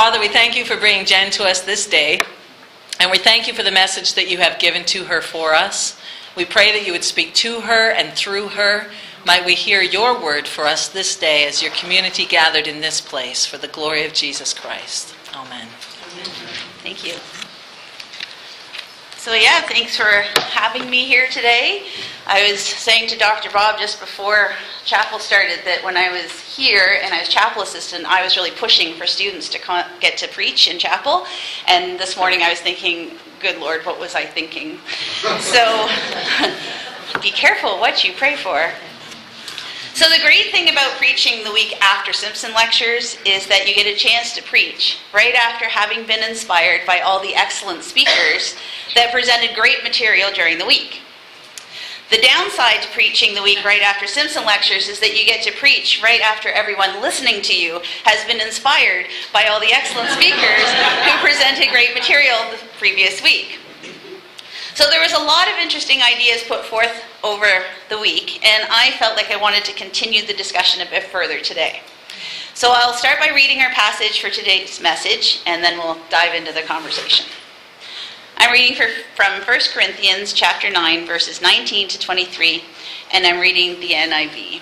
Father, we thank you for bringing Jen to us this day, and we thank you for the message that you have given to her for us. We pray that you would speak to her and through her. Might we hear your word for us this day as your community gathered in this place for the glory of Jesus Christ. Amen. Thank you. So, yeah, thanks for having me here today. I was saying to Dr. Bob just before chapel started that when I was here and I was chapel assistant, I was really pushing for students to get to preach in chapel. And this morning I was thinking, good Lord, what was I thinking? so, be careful what you pray for. So, the great thing about preaching the week after Simpson lectures is that you get a chance to preach right after having been inspired by all the excellent speakers that presented great material during the week. The downside to preaching the week right after Simpson lectures is that you get to preach right after everyone listening to you has been inspired by all the excellent speakers who presented great material the previous week. So there was a lot of interesting ideas put forth over the week, and I felt like I wanted to continue the discussion a bit further today. So I'll start by reading our passage for today's message, and then we'll dive into the conversation. I'm reading for, from 1 Corinthians chapter 9, verses 19 to 23, and I'm reading the NIV.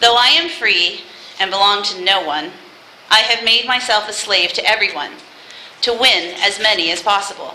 Though I am free and belong to no one, I have made myself a slave to everyone, to win as many as possible.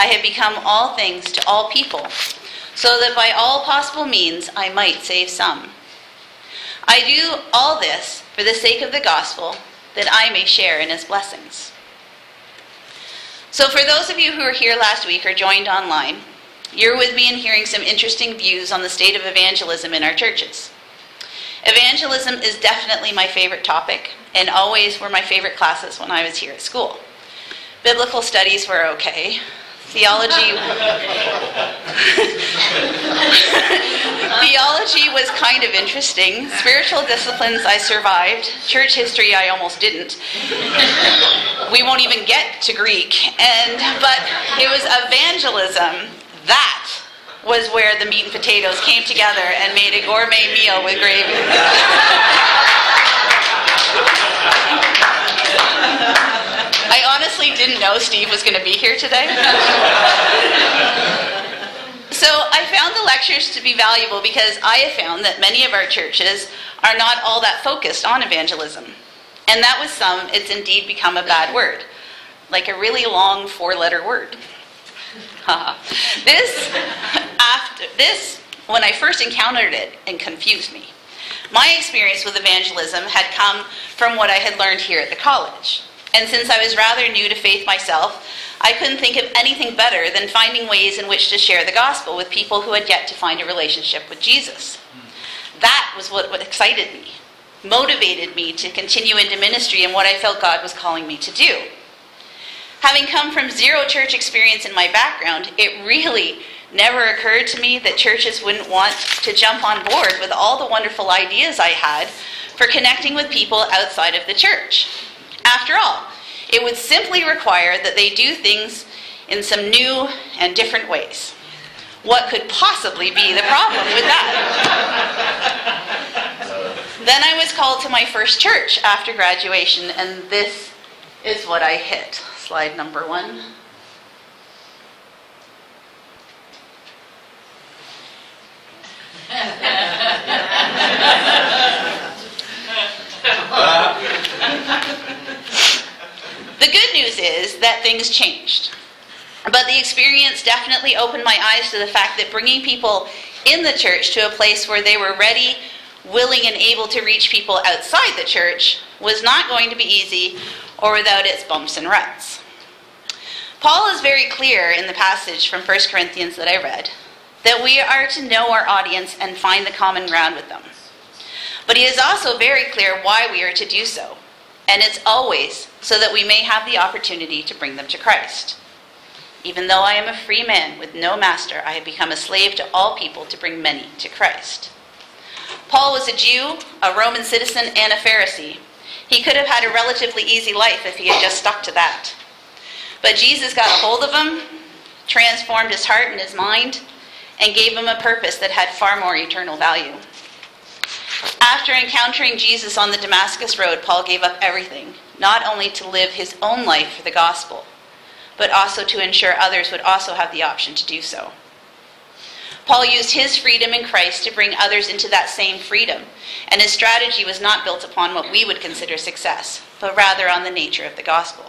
I have become all things to all people, so that by all possible means I might save some. I do all this for the sake of the gospel, that I may share in his blessings. So, for those of you who were here last week or joined online, you're with me in hearing some interesting views on the state of evangelism in our churches. Evangelism is definitely my favorite topic, and always were my favorite classes when I was here at school. Biblical studies were okay, Theology Theology was kind of interesting. Spiritual disciplines I survived. Church history I almost didn't. We won't even get to Greek. And but it was evangelism that was where the meat and potatoes came together and made a gourmet meal with gravy. I honestly didn't know Steve was going to be here today. so I found the lectures to be valuable because I have found that many of our churches are not all that focused on evangelism. And that with some, it's indeed become a bad word, like a really long four letter word. this, after, this, when I first encountered it, and confused me. My experience with evangelism had come from what I had learned here at the college. And since I was rather new to faith myself, I couldn't think of anything better than finding ways in which to share the gospel with people who had yet to find a relationship with Jesus. That was what, excited me, motivated me to continue into ministry and what I felt God was calling me to do. Having come from zero church experience in my background, it really never occurred to me that churches wouldn't want to jump on board with all the wonderful ideas I had for connecting with people outside of the church. After all, it would simply require that they do things in some new and different ways. What could possibly be the problem with that? then I was called to my first church after graduation, and this is what I hit. Slide number one. The good news is that things changed. But the experience definitely opened my eyes to the fact that bringing people in the church to a place where they were ready, willing, and able to reach people outside the church was not going to be easy or without its bumps and ruts. Paul is very clear in the passage from 1 Corinthians that I read that we are to know our audience and find the common ground with them. But he is also very clear why we are to do so And it's always so that we may have the opportunity to bring them to Christ. Even though I am a free man with no master, I have become a slave to all people to bring many to Christ. Paul was a Jew, a Roman citizen, and a Pharisee. He could have had a relatively easy life if he had just stuck to that. But Jesus got a hold of him, transformed his heart and his mind, and gave him a purpose that had far more eternal value. After encountering Jesus on the Damascus Road, Paul gave up everything, not only to live his own life for the gospel, but also to ensure others would also have the option to do so. Paul used his freedom in Christ to bring others into that same freedom, and his strategy was not built upon what we would consider success, but rather on the nature of the gospel.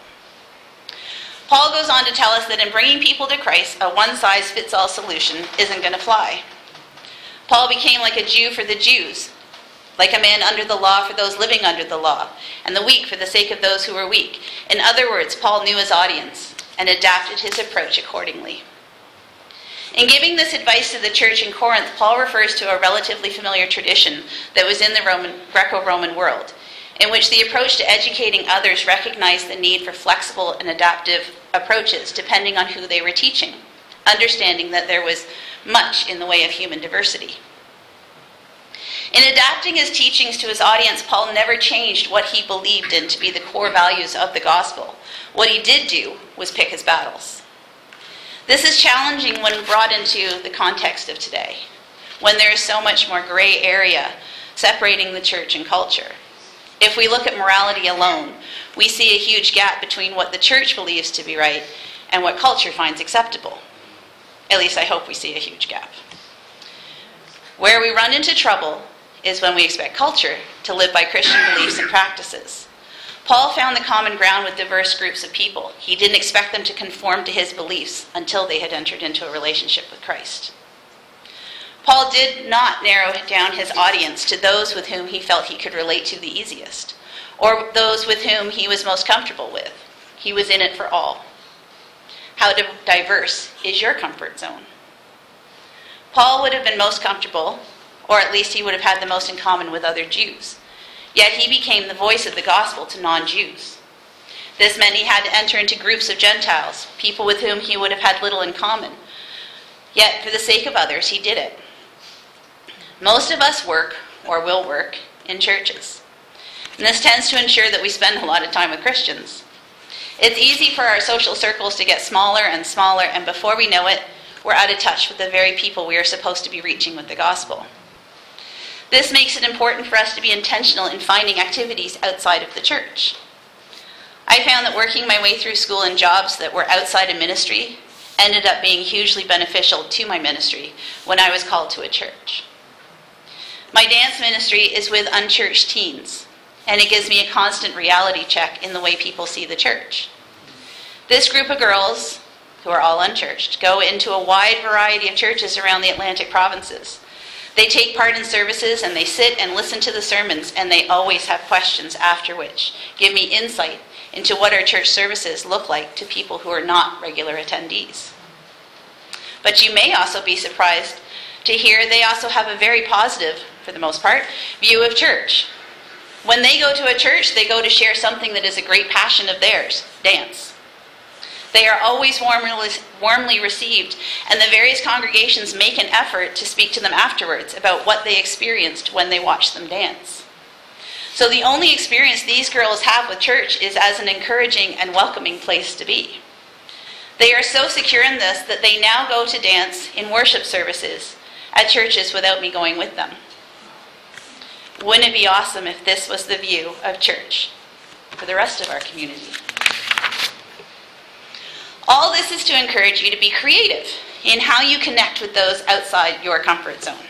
Paul goes on to tell us that in bringing people to Christ, a one size fits all solution isn't going to fly. Paul became like a Jew for the Jews, like a man under the law for those living under the law, and the weak for the sake of those who were weak. In other words, Paul knew his audience and adapted his approach accordingly. In giving this advice to the church in Corinth, Paul refers to a relatively familiar tradition that was in the Roman, Greco-Roman world, in which the approach to educating others recognized the need for flexible and adaptive approaches depending on who they were teaching, understanding that there was much in the way of human diversity. In adapting his teachings to his audience, Paul never changed what he believed in to be the core values of the gospel. What he did do was pick his battles. This is challenging when brought into the context of today, when there is so much more gray area separating the church and culture. If we look at morality alone, we see a huge gap between what the church believes to be right and what culture finds acceptable. At least I hope we see a huge gap. Where we run into trouble is when we expect culture to live by Christian beliefs and practices. Paul found the common ground with diverse groups of people. He didn't expect them to conform to his beliefs until they had entered into a relationship with Christ. Paul did not narrow down his audience to those with whom he felt he could relate to the easiest, or those with whom he was most comfortable with. He was in it for all. How diverse is your comfort zone? Paul would have been most comfortable, or at least he would have had the most in common with other Jews. Yet he became the voice of the gospel to non Jews. This meant he had to enter into groups of Gentiles, people with whom he would have had little in common. Yet, for the sake of others, he did it. Most of us work, or will work, in churches. And this tends to ensure that we spend a lot of time with Christians. It's easy for our social circles to get smaller and smaller, and before we know it, we're out of touch with the very people we are supposed to be reaching with the gospel. This makes it important for us to be intentional in finding activities outside of the church. I found that working my way through school and jobs that were outside of ministry ended up being hugely beneficial to my ministry when I was called to a church. My dance ministry is with unchurched teens, and it gives me a constant reality check in the way people see the church. This group of girls, who are all unchurched, go into a wide variety of churches around the Atlantic provinces. They take part in services and they sit and listen to the sermons, and they always have questions after which give me insight into what our church services look like to people who are not regular attendees. But you may also be surprised to hear they also have a very positive, for the most part, view of church. When they go to a church, they go to share something that is a great passion of theirs dance. They are always warmly, received, and the various congregations make an effort to speak to them afterwards about what they experienced when they watched them dance. So the only experience these girls have with church is as an encouraging and welcoming place to be. They are so secure in this that they now go to dance in worship services at churches without me going with them. Wouldn't it be awesome if this was the view of church for the rest of our community? All this is to encourage you to be creative in how you connect with those outside your comfort zone.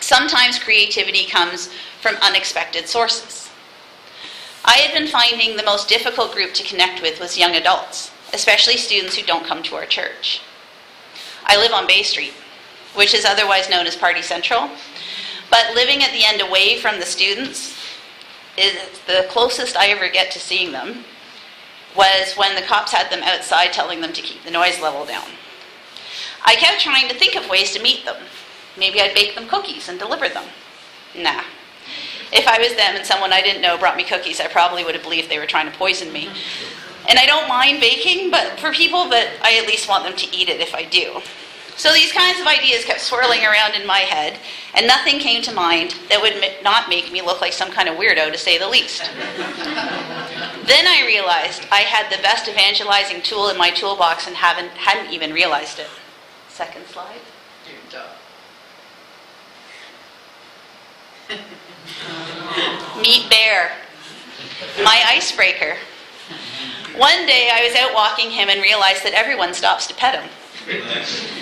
Sometimes creativity comes from unexpected sources. I had been finding the most difficult group to connect with was young adults, especially students who don't come to our church. I live on Bay Street, which is otherwise known as Party Central, but living at the end away from the students is the closest I ever get to seeing them was when the cops had them outside telling them to keep the noise level down. I kept trying to think of ways to meet them. Maybe I'd bake them cookies and deliver them. Nah. If I was them and someone I didn't know brought me cookies, I probably would have believed they were trying to poison me. And I don't mind baking, but for people, but I at least want them to eat it if I do. So these kinds of ideas kept swirling around in my head, and nothing came to mind that would not make me look like some kind of weirdo, to say the least. then I realized I had the best evangelizing tool in my toolbox and haven't, hadn't even realized it. Second slide. Meet Bear, my icebreaker. One day I was out walking him and realized that everyone stops to pet him.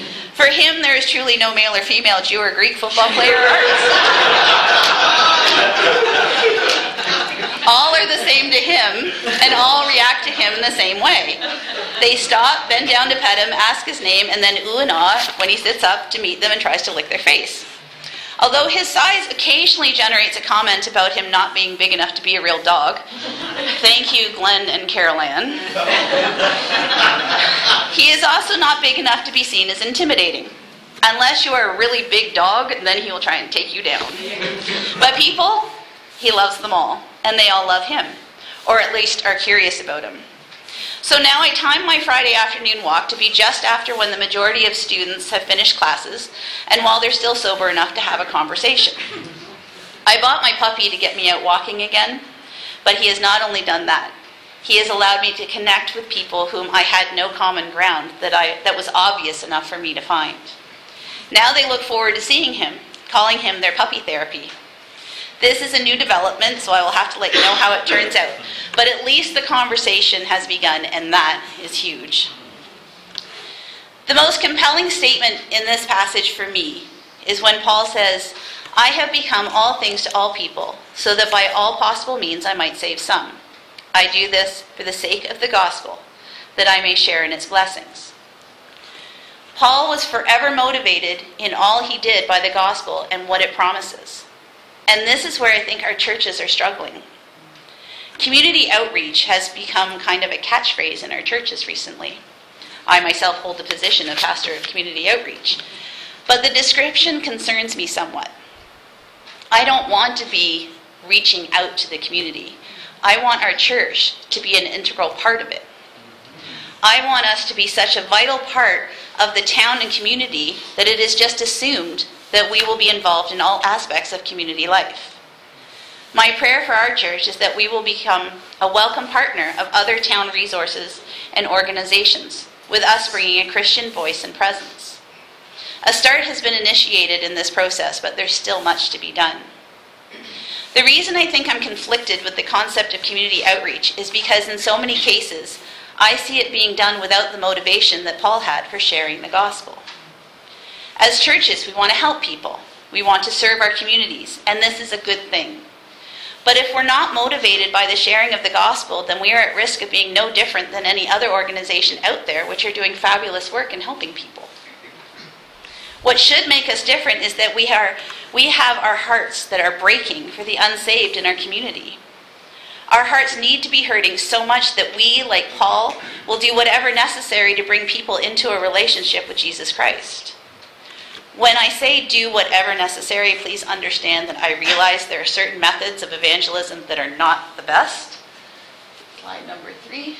For him, there is truly no male or female Jew or Greek football player or artist. all are the same to him, and all react to him in the same way. They stop, bend down to pet him, ask his name, and then ooh and ah when he sits up to meet them and tries to lick their face. Although his size occasionally generates a comment about him not being big enough to be a real dog. Thank you, Glenn and Carol Ann. he is also not big enough to be seen as intimidating. Unless you are a really big dog, then he will try and take you down. But people, he loves them all, and they all love him, or at least are curious about him. So now I time my Friday afternoon walk to be just after when the majority of students have finished classes and while they're still sober enough to have a conversation. I bought my puppy to get me out walking again, but he has not only done that, he has allowed me to connect with people whom I had no common ground that, I, that was obvious enough for me to find. Now they look forward to seeing him, calling him their puppy therapy. This is a new development, so I will have to let you know how it turns out. But at least the conversation has begun, and that is huge. The most compelling statement in this passage for me is when Paul says, I have become all things to all people, so that by all possible means I might save some. I do this for the sake of the gospel, that I may share in its blessings. Paul was forever motivated in all he did by the gospel and what it promises. And this is where I think our churches are struggling. Community outreach has become kind of a catchphrase in our churches recently. I myself hold the position of pastor of community outreach. But the description concerns me somewhat. I don't want to be reaching out to the community. I want our church to be an integral part of it. I want us to be such a vital part of the town and community that it is just assumed that we will be involved in all aspects of community life. My prayer for our church is that we will become a welcome partner of other town resources and organizations, with us bringing a Christian voice and presence. A start has been initiated in this process, but there's still much to be done. The reason I think I'm conflicted with the concept of community outreach is because in so many cases, I see it being done without the motivation that Paul had for sharing the gospel. As churches, we want to help people. We want to serve our communities, and this is a good thing. But if we're not motivated by the sharing of the gospel, then we are at risk of being no different than any other organization out there which are doing fabulous work in helping people. What should make us different is that we, are, we have our hearts that are breaking for the unsaved in our community. Our hearts need to be hurting so much that we, like Paul, will do whatever necessary to bring people into a relationship with Jesus Christ. When I say do whatever necessary, please understand that I realize there are certain methods of evangelism that are not the best. Slide number three.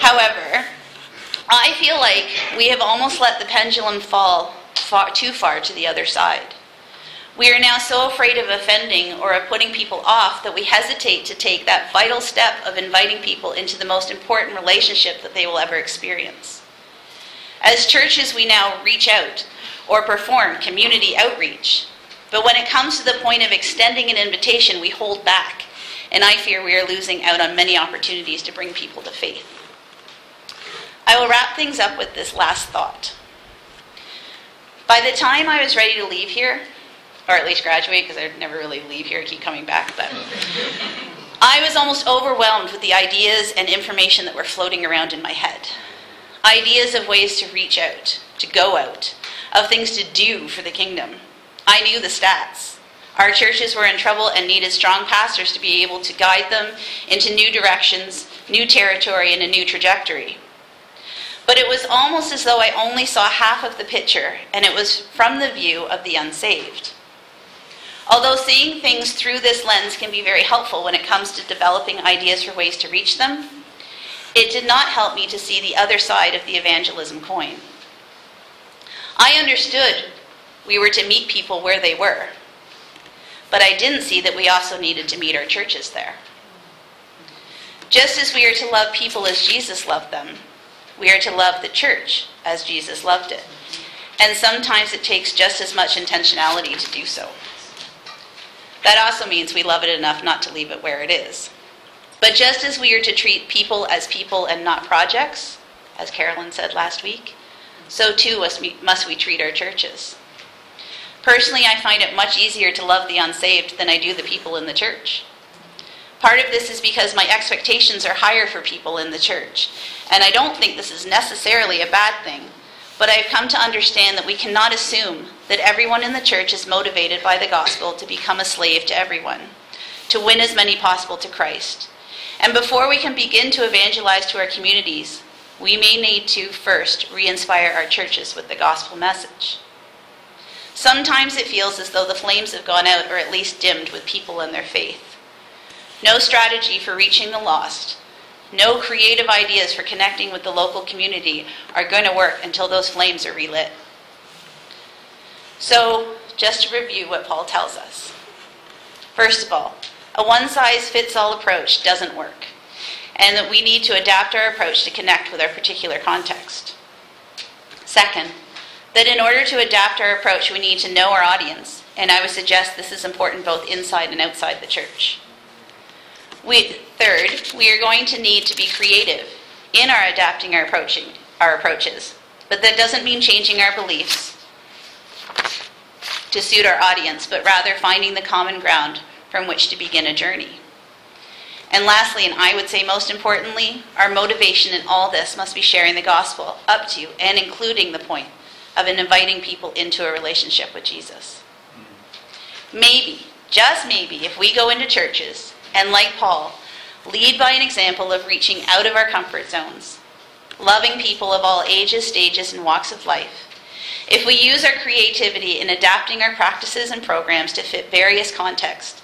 However, I feel like we have almost let the pendulum fall far, too far to the other side. We are now so afraid of offending or of putting people off that we hesitate to take that vital step of inviting people into the most important relationship that they will ever experience. As churches, we now reach out or perform community outreach. But when it comes to the point of extending an invitation, we hold back. And I fear we are losing out on many opportunities to bring people to faith. I will wrap things up with this last thought. By the time I was ready to leave here, or at least graduate because I'd never really leave here, keep coming back. But I was almost overwhelmed with the ideas and information that were floating around in my head. Ideas of ways to reach out, to go out, of things to do for the kingdom. I knew the stats. Our churches were in trouble and needed strong pastors to be able to guide them into new directions, new territory, and a new trajectory. But it was almost as though I only saw half of the picture, and it was from the view of the unsaved. Although seeing things through this lens can be very helpful when it comes to developing ideas for ways to reach them, it did not help me to see the other side of the evangelism coin. I understood we were to meet people where they were, but I didn't see that we also needed to meet our churches there. Just as we are to love people as Jesus loved them, we are to love the church as Jesus loved it. And sometimes it takes just as much intentionality to do so. That also means we love it enough not to leave it where it is. But just as we are to treat people as people and not projects, as Carolyn said last week, so too must we, treat our churches. Personally, I find it much easier to love the unsaved than I do the people in the church. Part of this is because my expectations are higher for people in the church. And I don't think this is necessarily a bad thing, but I've come to understand that we cannot assume that everyone in the church is motivated by the gospel to become a slave to everyone, to win as many possible to Christ. And before we can begin to evangelize to our communities, we may need to first re inspire our churches with the gospel message. Sometimes it feels as though the flames have gone out or at least dimmed with people and their faith. No strategy for reaching the lost, no creative ideas for connecting with the local community are going to work until those flames are relit. So, just to review what Paul tells us. First of all, a one size fits all approach doesn't work, and that we need to adapt our approach to connect with our particular context. Second, that in order to adapt our approach, we need to know our audience, and I would suggest this is important both inside and outside the church. We, third, we are going to need to be creative in our adapting our approaching our approaches, but that doesn't mean changing our beliefs to suit our audience, but rather finding the common ground from which to begin a journey. And lastly, and I would say most importantly, our motivation in all this must be sharing the gospel up to and including the point of inviting people into a relationship with Jesus. Mm-hmm. Maybe, just maybe, if we go into churches and, like Paul, lead by an example of reaching out of our comfort zones, loving people of all ages, stages, and walks of life. If we use our creativity in adapting our practices and programs to fit various contexts,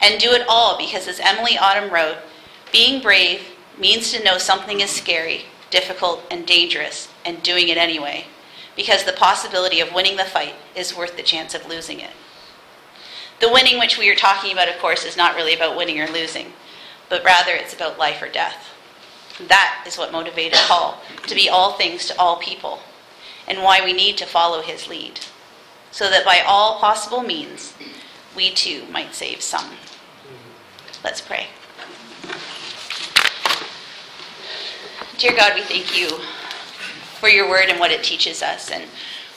and do it all because, as Emilie Autumn wrote, being brave means to know something is scary, difficult, and dangerous, and doing it anyway, because the possibility of winning the fight is worth the chance of losing it. The winning which we are talking about, of course, is not really about winning or losing, but rather it's about life or death. That is what motivated Paul to be all things to all people, and why we need to follow his lead, so that by all possible means, we too might save some. Let's pray. Dear God, we thank you for your word and what it teaches us. And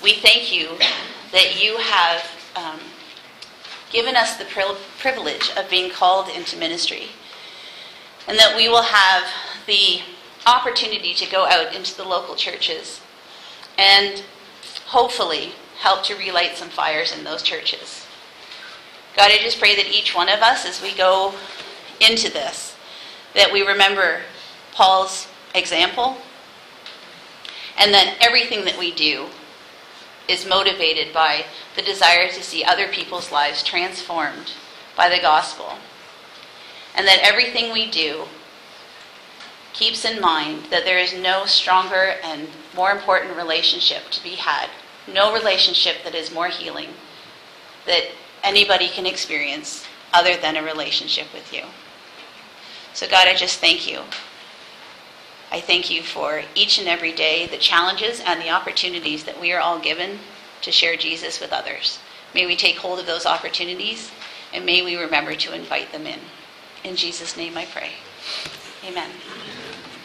we thank you that you have um, given us the privilege of being called into ministry. And that we will have the opportunity to go out into the local churches and hopefully help to relight some fires in those churches. God, I just pray that each one of us, as we go into this, that we remember Paul's example and that everything that we do is motivated by the desire to see other people's lives transformed by the gospel. And that everything we do keeps in mind that there is no stronger and more important relationship to be had, no relationship that is more healing, that anybody can experience other than a relationship with you. So, God, I just thank you. I thank you for each and every day, the challenges and the opportunities that we are all given to share Jesus with others. May we take hold of those opportunities and may we remember to invite them in. In Jesus' name I pray. Amen.